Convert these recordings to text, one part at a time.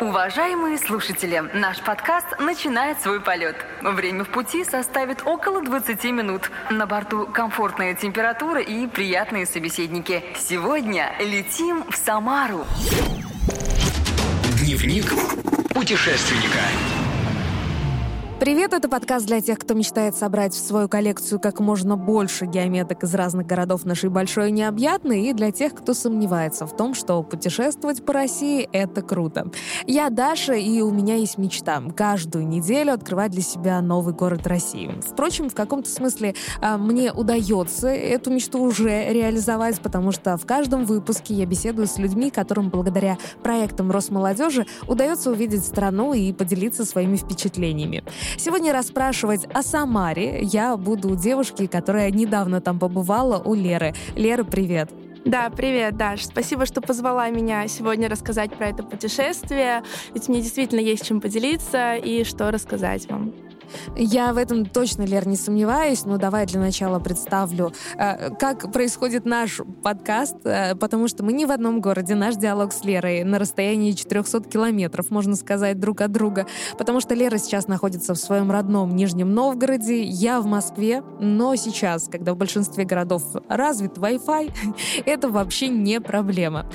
Уважаемые слушатели, наш подкаст начинает свой полет. Время в пути составит около 20 минут. На борту комфортная температура и приятные собеседники. Сегодня летим в Самару. Дневник путешественника. Привет, это подкаст для тех, кто мечтает собрать в свою коллекцию как можно больше геометок из разных городов нашей большой и необъятной, и для тех, кто сомневается в том, что путешествовать по России — это круто. Я Даша, и у меня есть мечта — каждую неделю открывать для себя новый город России. Впрочем, в каком-то смысле а, мне удается эту мечту уже реализовать, потому что в каждом выпуске я беседую с людьми, которым благодаря проектам Росмолодежи удается увидеть страну и поделиться своими впечатлениями. Сегодня расспрашивать о Самаре я буду у девушки, которая недавно там побывала, у Леры. Лера, привет. Да, привет, Даш. Спасибо, что позвала меня сегодня рассказать про это путешествие. Ведь мне действительно есть чем поделиться и что рассказать вам. Я в этом точно, Лер, не сомневаюсь, но давай для начала представлю, э, как происходит наш подкаст, э, потому что мы не в одном городе, наш диалог с Лерой на расстоянии 400 километров, можно сказать, друг от друга, потому что Лера сейчас находится в своем родном Нижнем Новгороде, я в Москве, но сейчас, когда в большинстве городов развит Wi-Fi, это вообще не проблема.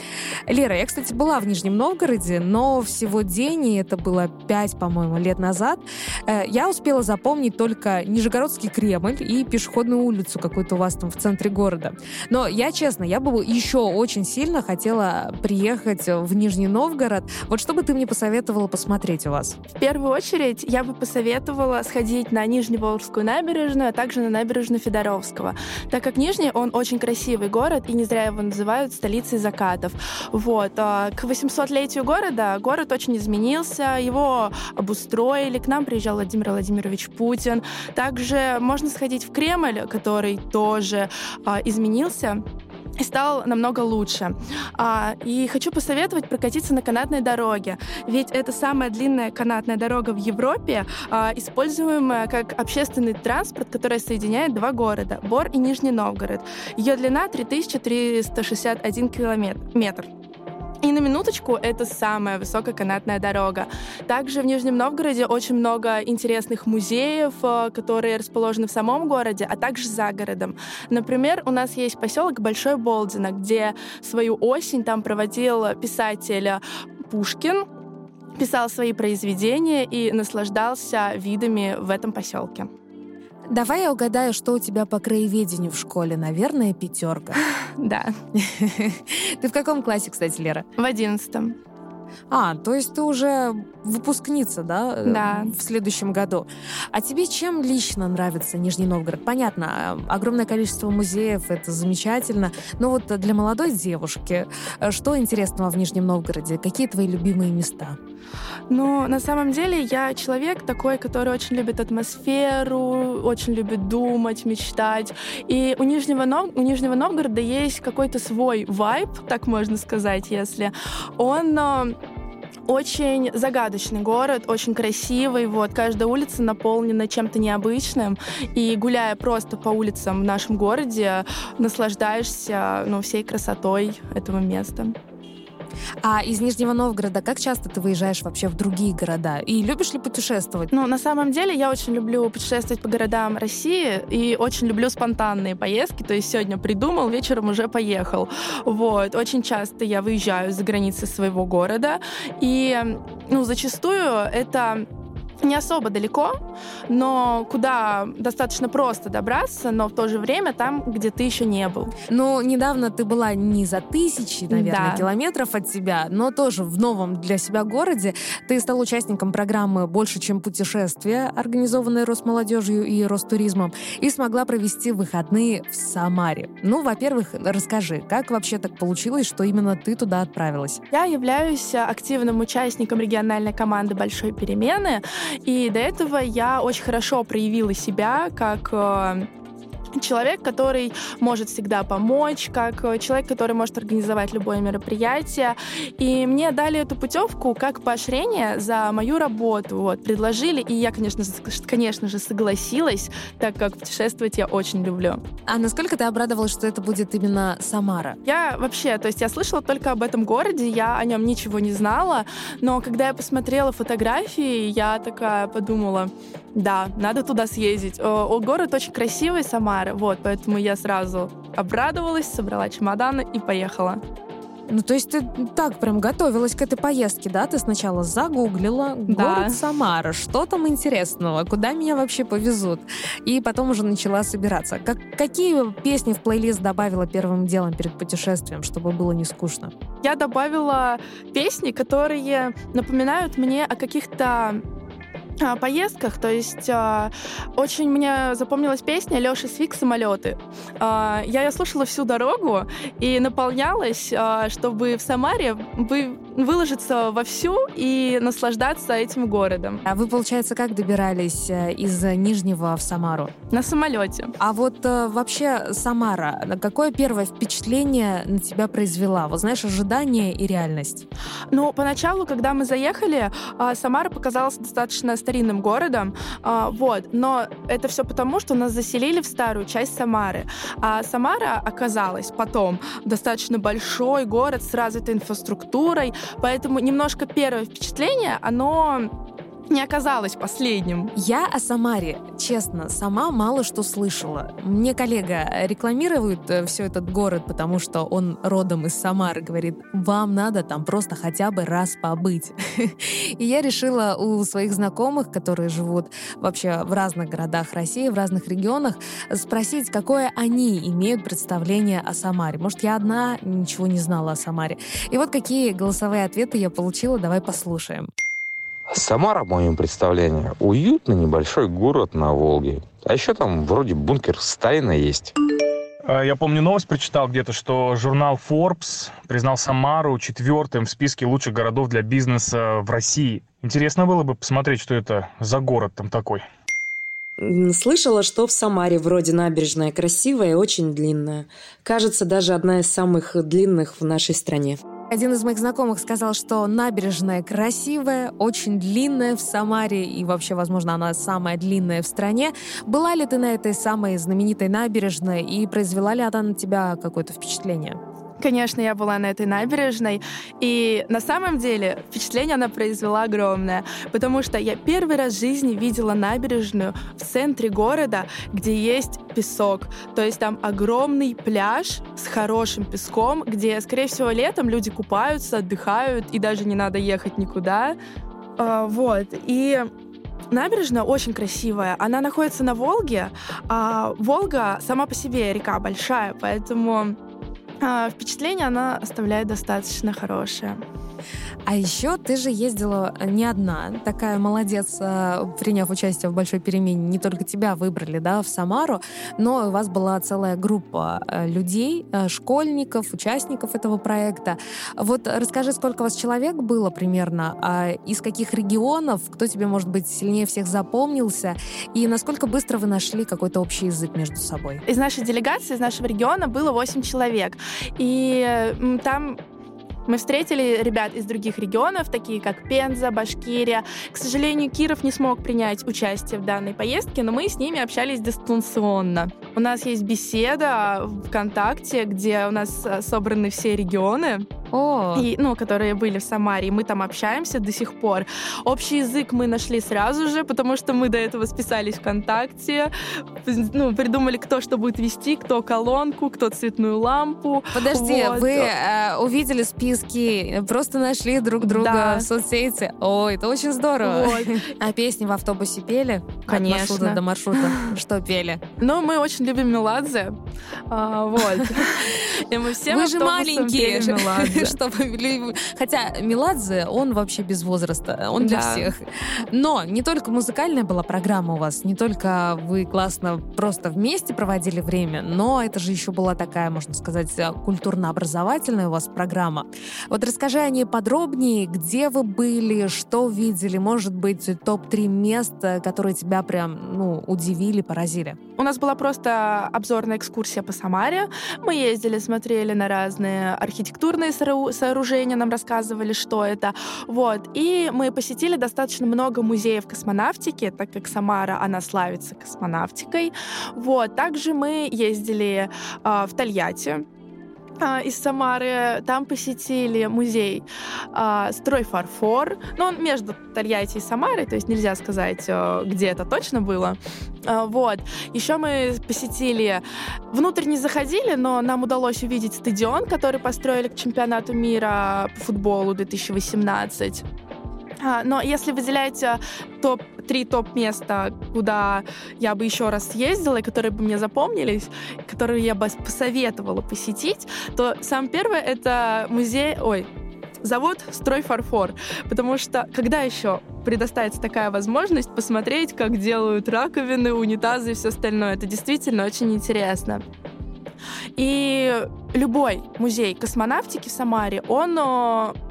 Лера, я, кстати, была в Нижнем Новгороде, но всего день, и это было 5, по-моему, лет назад, э, я успела успела запомнить только Нижегородский Кремль и пешеходную улицу какую-то у вас там в центре города. Но я, честно, я бы еще очень сильно хотела приехать в Нижний Новгород. Вот что бы ты мне посоветовала посмотреть у вас? В первую очередь я бы посоветовала сходить на Нижневолжскую набережную, а также на набережную Федоровского, так как Нижний, он очень красивый город, и не зря его называют столицей закатов. Вот. А к 800-летию города город очень изменился, его обустроили, к нам приезжал Владимир Владимирович Владимирович Путин. Также можно сходить в Кремль, который тоже а, изменился и стал намного лучше. А, и хочу посоветовать прокатиться на канатной дороге, ведь это самая длинная канатная дорога в Европе, а, используемая как общественный транспорт, который соединяет два города — Бор и Нижний Новгород. Ее длина 3361 километр. И на минуточку, это самая высокая канатная дорога. Также в Нижнем Новгороде очень много интересных музеев, э, которые расположены в самом городе, а также за городом. Например, у нас есть поселок Большой Болдино, где свою осень там проводил писатель Пушкин, писал свои произведения и наслаждался видами в этом поселке. Давай я угадаю, что у тебя по краеведению в школе. Наверное, пятерка. Да. Ты в каком классе, кстати, Лера? В одиннадцатом. А, то есть ты уже выпускница, да? Э, да. В следующем году. А тебе чем лично нравится Нижний Новгород? Понятно, огромное количество музеев, это замечательно. Но вот для молодой девушки, э, что интересного в Нижнем Новгороде? Какие твои любимые места? Ну, на самом деле, я человек такой, который очень любит атмосферу, очень любит думать, мечтать. И у Нижнего, Нов... у Нижнего Новгорода есть какой-то свой вайб, так можно сказать, если он э, очень загадочный город, очень красивый. Вот, каждая улица наполнена чем-то необычным. И гуляя просто по улицам в нашем городе, наслаждаешься ну, всей красотой этого места. А из Нижнего Новгорода как часто ты выезжаешь вообще в другие города? И любишь ли путешествовать? Ну, на самом деле, я очень люблю путешествовать по городам России и очень люблю спонтанные поездки. То есть сегодня придумал, вечером уже поехал. Вот. Очень часто я выезжаю за границы своего города. И, ну, зачастую это не особо далеко, но куда достаточно просто добраться, но в то же время там, где ты еще не был. Ну, недавно ты была не за тысячи, наверное, да. километров от себя, но тоже в новом для себя городе. Ты стал участником программы «Больше, чем путешествие», организованной Росмолодежью и Ростуризмом, и смогла провести выходные в Самаре. Ну, во-первых, расскажи, как вообще так получилось, что именно ты туда отправилась? Я являюсь активным участником региональной команды «Большой перемены», и до этого я очень хорошо проявила себя как э, человек, который может всегда помочь, как э, человек, который может организовать любое мероприятие. И мне дали эту путевку как поощрение за мою работу. Вот, предложили, и я, конечно, конечно же, согласилась, так как путешествовать я очень люблю. А насколько ты обрадовалась, что это будет именно Самара? Я вообще, то есть я слышала только об этом городе, я о нем ничего не знала, но когда я посмотрела фотографии, я такая подумала, да, надо туда съездить. О, город очень красивый, Самара, вот, поэтому я сразу обрадовалась, собрала чемоданы и поехала. Ну, то есть ты так прям готовилась к этой поездке, да? Ты сначала загуглила да. город Самара, что там интересного, куда меня вообще повезут, и потом уже начала собираться. Как, какие песни в плейлист добавила первым делом перед путешествием, чтобы было не скучно? Я добавила песни, которые напоминают мне о каких-то поездках. То есть э, очень мне запомнилась песня Лёши Свик «Самолеты». Э, я ее слушала всю дорогу и наполнялась, э, чтобы в Самаре вы, выложиться вовсю и наслаждаться этим городом. А вы, получается, как добирались из Нижнего в Самару? На самолете. А вот э, вообще Самара, какое первое впечатление на тебя произвела? Вот знаешь, ожидание и реальность? Ну, поначалу, когда мы заехали, э, Самара показалась достаточно старинным городом, а, вот, но это все потому, что нас заселили в старую часть Самары. А Самара оказалась потом достаточно большой город с развитой инфраструктурой, поэтому немножко первое впечатление, оно не оказалось последним. Я о Самаре, честно, сама мало что слышала. Мне коллега рекламирует э, все этот город, потому что он родом из Самары, говорит, вам надо там просто хотя бы раз побыть. И я решила у своих знакомых, которые живут вообще в разных городах России, в разных регионах, спросить, какое они имеют представление о Самаре. Может, я одна ничего не знала о Самаре. И вот какие голосовые ответы я получила, давай послушаем. Самара, в моем представлении, уютный небольшой город на Волге. А еще там вроде бункер Сталина есть. А, я помню новость прочитал где-то, что журнал Forbes признал Самару четвертым в списке лучших городов для бизнеса в России. Интересно было бы посмотреть, что это за город там такой. Слышала, что в Самаре вроде набережная красивая и очень длинная. Кажется, даже одна из самых длинных в нашей стране. Один из моих знакомых сказал, что набережная красивая, очень длинная в Самаре, и вообще, возможно, она самая длинная в стране. Была ли ты на этой самой знаменитой набережной, и произвела ли она на тебя какое-то впечатление? Конечно, я была на этой набережной, и на самом деле впечатление она произвела огромное, потому что я первый раз в жизни видела набережную в центре города, где есть песок. То есть там огромный пляж с хорошим песком, где, скорее всего, летом люди купаются, отдыхают, и даже не надо ехать никуда. А, вот. И Набережная очень красивая. Она находится на Волге, а Волга сама по себе река большая, поэтому впечатление она оставляет достаточно хорошее. А еще ты же ездила не одна. Такая молодец, э, приняв участие в большой перемене. Не только тебя выбрали, да, в Самару, но у вас была целая группа э, людей, э, школьников, участников этого проекта. Вот расскажи, сколько у вас человек было примерно, а из каких регионов, кто тебе, может быть, сильнее всех запомнился, и насколько быстро вы нашли какой-то общий язык между собой? Из нашей делегации, из нашего региона было 8 человек. И там мы встретили ребят из других регионов, такие как Пенза, Башкирия. К сожалению, Киров не смог принять участие в данной поездке, но мы с ними общались дистанционно. У нас есть беседа ВКонтакте, где у нас э, собраны все регионы. О. И, ну, которые были в Самаре, и мы там общаемся до сих пор. Общий язык мы нашли сразу же, потому что мы до этого списались ВКонтакте, ну, придумали, кто что будет вести, кто колонку, кто цветную лампу. Подожди, вот. вы э, увидели списки, просто нашли друг друга да. в соцсети. Ой, это очень здорово. Вот. А песни в автобусе пели? Конечно. От маршрута до маршрута. Что пели? Ну, мы очень любим Меладзе. А, вот. И мы все Вы же маленькие. чтобы... Хотя Меладзе, он вообще без возраста, он для да. всех. Но не только музыкальная была программа у вас, не только вы классно просто вместе проводили время, но это же еще была такая, можно сказать, культурно-образовательная у вас программа. Вот расскажи о ней подробнее, где вы были, что видели, может быть, топ-3 места, которые тебя прям, ну, удивили, поразили. У нас была просто обзорная экскурсия по Самаре. Мы ездили, смотрели на разные архитектурные сооружения, нам рассказывали, что это. Вот. И мы посетили достаточно много музеев космонавтики, так как Самара, она славится космонавтикой. Вот. Также мы ездили э, в Тольятти, а, из Самары. Там посетили музей а, «Стройфарфор». Ну, он между Тольятти и Самарой, то есть нельзя сказать, э, где это точно было. А, вот. Еще мы посетили... Внутрь не заходили, но нам удалось увидеть стадион, который построили к чемпионату мира по футболу 2018. А, но если выделять э, топ три топ-места, куда я бы еще раз съездила, и которые бы мне запомнились, которые я бы посоветовала посетить, то сам первый — это музей... Ой, завод «Стройфарфор», потому что когда еще предоставится такая возможность посмотреть, как делают раковины, унитазы и все остальное, это действительно очень интересно. И любой музей космонавтики в Самаре, он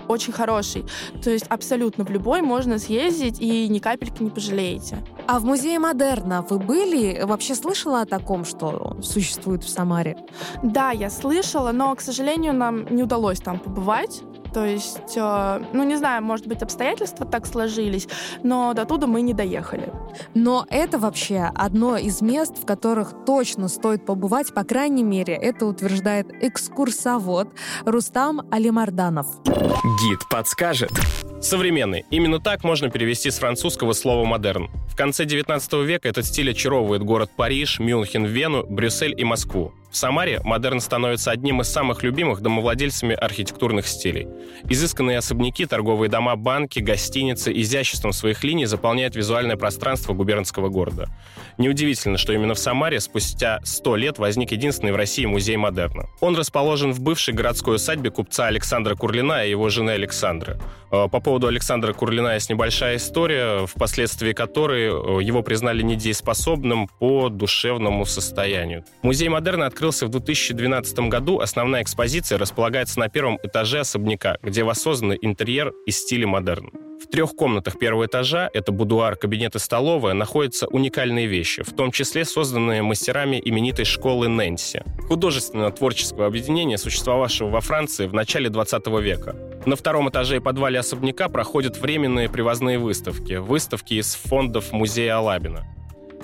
очень хороший. То есть абсолютно в любой можно съездить и ни капельки не пожалеете. А в музее Модерна вы были? Вообще слышала о таком, что существует в Самаре? Да, я слышала, но, к сожалению, нам не удалось там побывать. То есть, э, ну, не знаю, может быть, обстоятельства так сложились, но до туда мы не доехали. Но это вообще одно из мест, в которых точно стоит побывать, по крайней мере, это утверждает экскурсовод Рустам Алимарданов. Гид подскажет. Современный. Именно так можно перевести с французского слова «модерн». В конце 19 века этот стиль очаровывает город Париж, Мюнхен, Вену, Брюссель и Москву. В Самаре модерн становится одним из самых любимых домовладельцами архитектурных стилей. Изысканные особняки, торговые дома, банки, гостиницы изяществом своих линий заполняют визуальное пространство губернского города. Неудивительно, что именно в Самаре спустя 100 лет возник единственный в России музей модерна. Он расположен в бывшей городской усадьбе купца Александра Курлина и его жены Александры. Э, по поводу Александра Курлина есть небольшая история, впоследствии которой э, его признали недееспособным по душевному состоянию. Музей модерна открыл открылся в 2012 году, основная экспозиция располагается на первом этаже особняка, где воссоздан интерьер из стиля модерн. В трех комнатах первого этажа, это будуар, кабинет и столовая, находятся уникальные вещи, в том числе созданные мастерами именитой школы Нэнси, художественно-творческого объединения, существовавшего во Франции в начале 20 века. На втором этаже и подвале особняка проходят временные привозные выставки, выставки из фондов музея Алабина.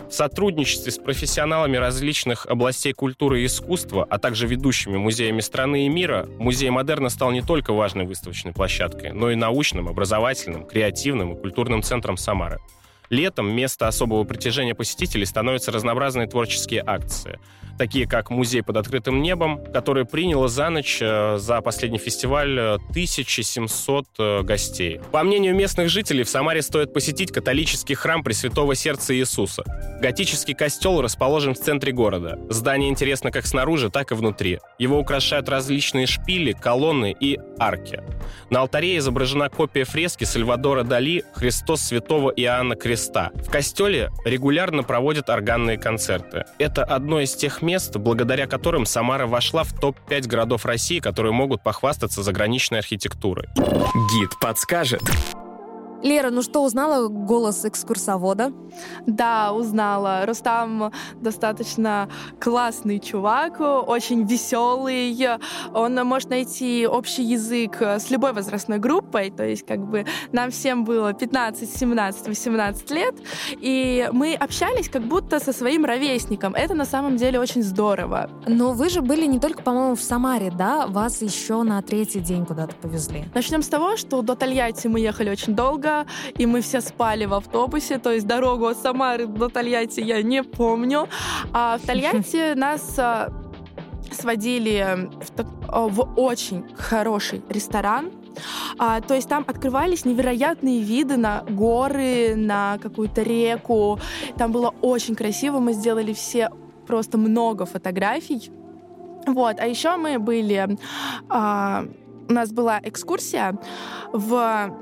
В сотрудничестве с профессионалами различных областей культуры и искусства, а также ведущими музеями страны и мира, Музей модерна стал не только важной выставочной площадкой, но и научным, образовательным, креативным и культурным центром Самары. Летом место особого притяжения посетителей становятся разнообразные творческие акции – такие как «Музей под открытым небом», который приняло за ночь э, за последний фестиваль 1700 э, э, гостей. По мнению местных жителей, в Самаре стоит посетить католический храм Пресвятого Сердца Иисуса. Готический костел расположен в центре города. Здание интересно как снаружи, так и внутри. Его украшают различные шпили, колонны и арки. На алтаре изображена копия фрески Сальвадора Дали «Христос святого Иоанна Креста». В костеле регулярно проводят органные концерты. Это одно из тех мест, благодаря которым Самара вошла в топ-5 городов России, которые могут похвастаться заграничной архитектурой. Гид подскажет. Лера, ну что, узнала голос экскурсовода? Да, узнала. Рустам достаточно классный чувак, очень веселый. Он может найти общий язык с любой возрастной группой. То есть, как бы, нам всем было 15, 17, 18 лет. И мы общались как будто со своим ровесником. Это на самом деле очень здорово. Но вы же были не только, по-моему, в Самаре, да? Вас еще на третий день куда-то повезли. Начнем с того, что до Тольятти мы ехали очень долго, и мы все спали в автобусе, то есть дорогу от Самары до Тольятти я не помню. А в Тольятти нас а, сводили в, а, в очень хороший ресторан, а, то есть там открывались невероятные виды на горы, на какую-то реку. Там было очень красиво. Мы сделали все просто много фотографий. Вот. А еще мы были... А, у нас была экскурсия в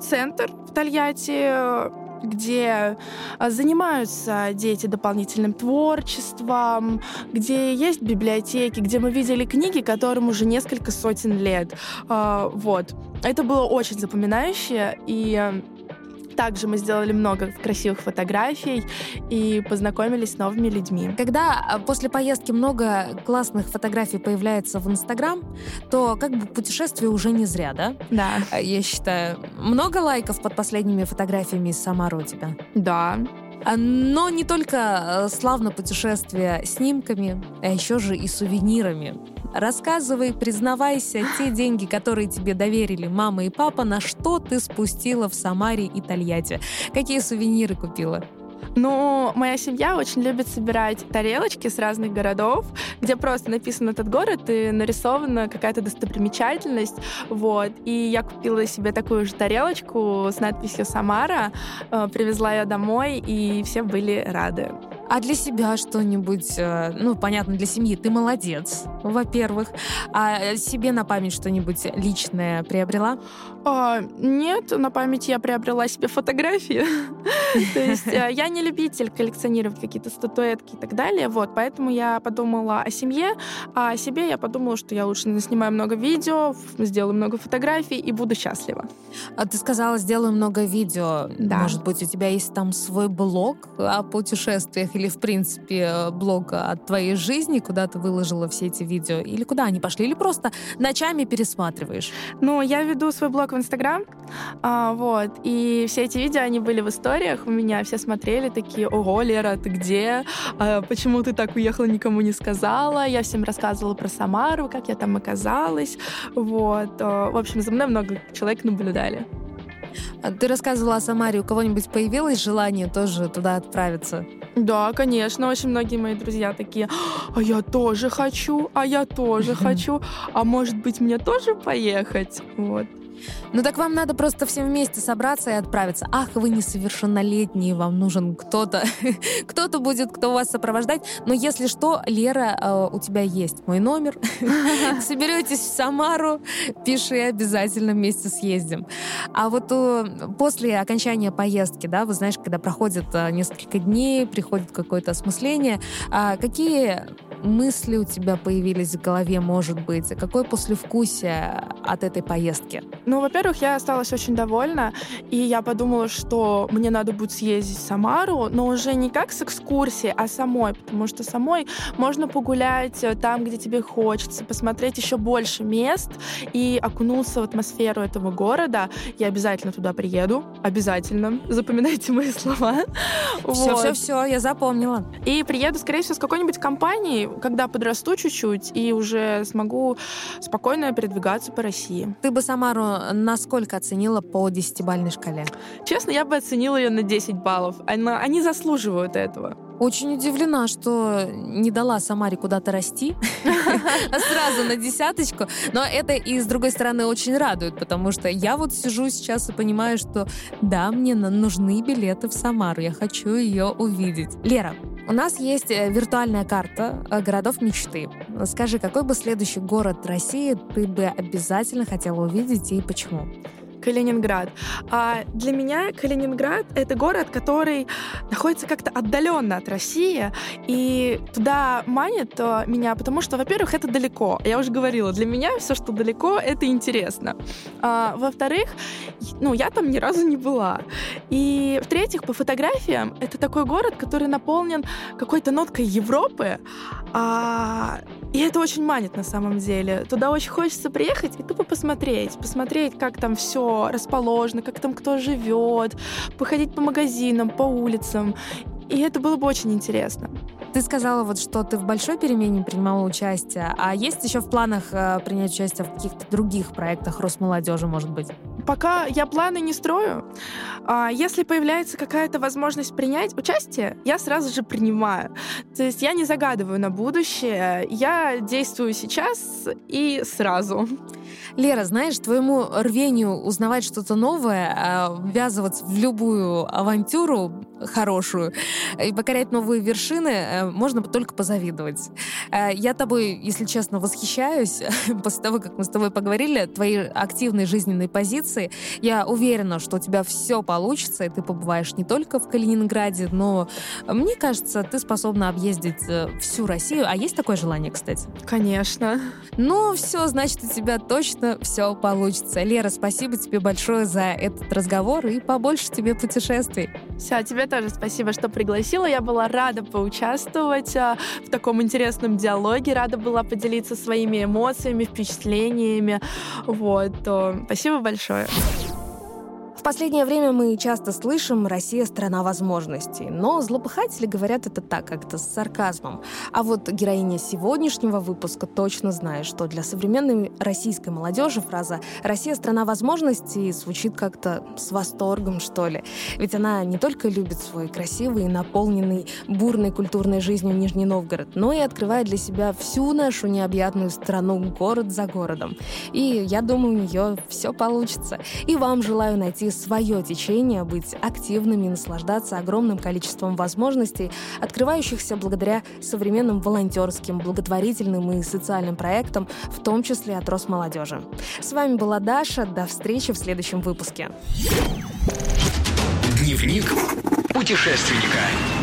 центр в Тольятти, где а, занимаются дети дополнительным творчеством, где есть библиотеки, где мы видели книги, которым уже несколько сотен лет. А, вот. Это было очень запоминающе, и Также мы сделали много красивых фотографий и познакомились с новыми людьми. Когда а, после поездки много классных фотографий появляется в Инстаграм, то как бы путешествие уже не зря, да? Да. А, я считаю. Много лайков под последними фотографиями из Самары у тебя? Да. А, но не только славно путешествие снимками, а еще же и сувенирами. Рассказывай, признавайся, те деньги, которые тебе доверили мама и папа, на что ты спустила в Самаре и Тольятти? Какие сувениры купила? Ну, моя семья очень любит собирать тарелочки с разных городов, где просто написан этот город и нарисована какая-то достопримечательность. Вот. И я купила себе такую же тарелочку с надписью «Самара», э, привезла ее домой, и все были рады. А для себя что-нибудь, э, ну, понятно, для семьи ты молодец, во-первых. А себе на память что-нибудь личное приобрела? А, нет, на память я приобрела себе фотографии. То есть э, я не любитель коллекционировать какие-то статуэтки и так далее, вот, поэтому я подумала о семье, а о себе я подумала, что я лучше снимаю много видео, сделаю много фотографий и буду счастлива. А ты сказала, сделаю много видео. Да. Может быть, у тебя есть там свой блог о путешествиях или, в принципе, блог о твоей жизни, куда ты выложила все эти видео? Или куда они пошли? Или просто ночами пересматриваешь? Ну, я веду свой блог в Инстаграм, а, вот, и все эти видео, они были в историях у меня, все смотрели такие, ого, Лера, ты где? А, почему ты так уехала, никому не сказала? Я всем рассказывала про Самару, как я там оказалась, вот. А, в общем, за мной много человек наблюдали. А ты рассказывала о Самаре. У кого-нибудь появилось желание тоже туда отправиться? Да, конечно. Очень многие мои друзья такие, а я тоже хочу, а я тоже хочу, а может быть мне тоже поехать? Вот. Ну так вам надо просто всем вместе собраться и отправиться. Ах, вы несовершеннолетние, вам нужен кто-то. кто-то будет, кто вас сопровождать. Но если что, Лера, э, у тебя есть мой номер. Соберетесь в Самару, пиши, обязательно вместе съездим. А вот э, после окончания поездки, да, вы знаешь, когда проходит э, несколько дней, приходит какое-то осмысление, а какие мысли у тебя появились в голове, может быть? Какое послевкусие от этой поездки? Ну, во-первых, я осталась очень довольна, и я подумала, что мне надо будет съездить в Самару, но уже не как с экскурсией, а самой, потому что самой можно погулять э, там, где тебе хочется, посмотреть еще больше мест и окунуться в атмосферу этого города. Я обязательно туда приеду, обязательно. Запоминайте мои слова. Все-все-все, я запомнила. И приеду, скорее всего, с какой-нибудь компанией, когда подрасту чуть-чуть и уже смогу спокойно передвигаться по России. Ты бы Самару насколько оценила по десятибальной шкале? Честно, я бы оценила ее на 10 баллов. Она, они заслуживают этого. Очень удивлена, что не дала Самаре куда-то расти, а сразу на десяточку. Но это и, с другой стороны, очень радует, потому что я вот сижу сейчас и понимаю, что да, мне нужны билеты в Самару, я хочу ее увидеть. Лера, у нас есть э, виртуальная карта э, городов мечты. Скажи, какой бы следующий город России ты бы обязательно хотела увидеть и почему? Калининград. А для меня Калининград — это город, который находится как-то отдаленно от России, и туда манит э, меня, потому что, во-первых, это далеко. Я уже говорила, для меня все, что далеко, это интересно. А, во-вторых, ну, я там ни разу не была. И в-третьих, по фотографиям, это такой город, который наполнен какой-то ноткой Европы, а, и это очень манит на самом деле. Туда очень хочется приехать и тупо посмотреть, посмотреть, как там все расположено, как там кто живет, походить по магазинам, по улицам. И это было бы очень интересно. Ты сказала вот, что ты в большой перемене принимала участие, а есть еще в планах э, принять участие в каких-то других проектах Росмолодежи, может быть? Пока я планы не строю. А если появляется какая-то возможность принять участие, я сразу же принимаю. То есть я не загадываю на будущее, я действую сейчас и сразу. Лера, знаешь, твоему рвению узнавать что-то новое, а, ввязываться в любую авантюру хорошую и покорять новые вершины, э, можно только позавидовать. Э, я тобой, если честно, восхищаюсь после того, как мы с тобой поговорили, твоей активной жизненной позиции. Я уверена, что у тебя все получится, и ты побываешь не только в Калининграде, но мне кажется, ты способна объездить э, всю Россию. А есть такое желание, кстати? Конечно. Ну, все, значит, у тебя точно точно все получится. Лера, спасибо тебе большое за этот разговор и побольше тебе путешествий. Все, тебе тоже спасибо, что пригласила. Я была рада поучаствовать а, в таком интересном диалоге, рада была поделиться своими эмоциями, впечатлениями. Вот. Спасибо большое. В последнее время мы часто слышим «Россия – страна возможностей», но злопыхатели говорят это так, как-то с сарказмом. А вот героиня сегодняшнего выпуска точно знает, что для современной российской молодежи фраза «Россия – страна возможностей» звучит как-то с восторгом, что ли. Ведь она не только любит свой красивый и наполненный бурной культурной жизнью Нижний Новгород, но и открывает для себя всю нашу необъятную страну город за городом. И я думаю, у нее все получится. И вам желаю найти свое течение, быть активными, наслаждаться огромным количеством возможностей, открывающихся благодаря современным волонтерским, благотворительным и социальным проектам, в том числе от Росмолодежи. С вами была Даша. До встречи в следующем выпуске. Дневник путешественника.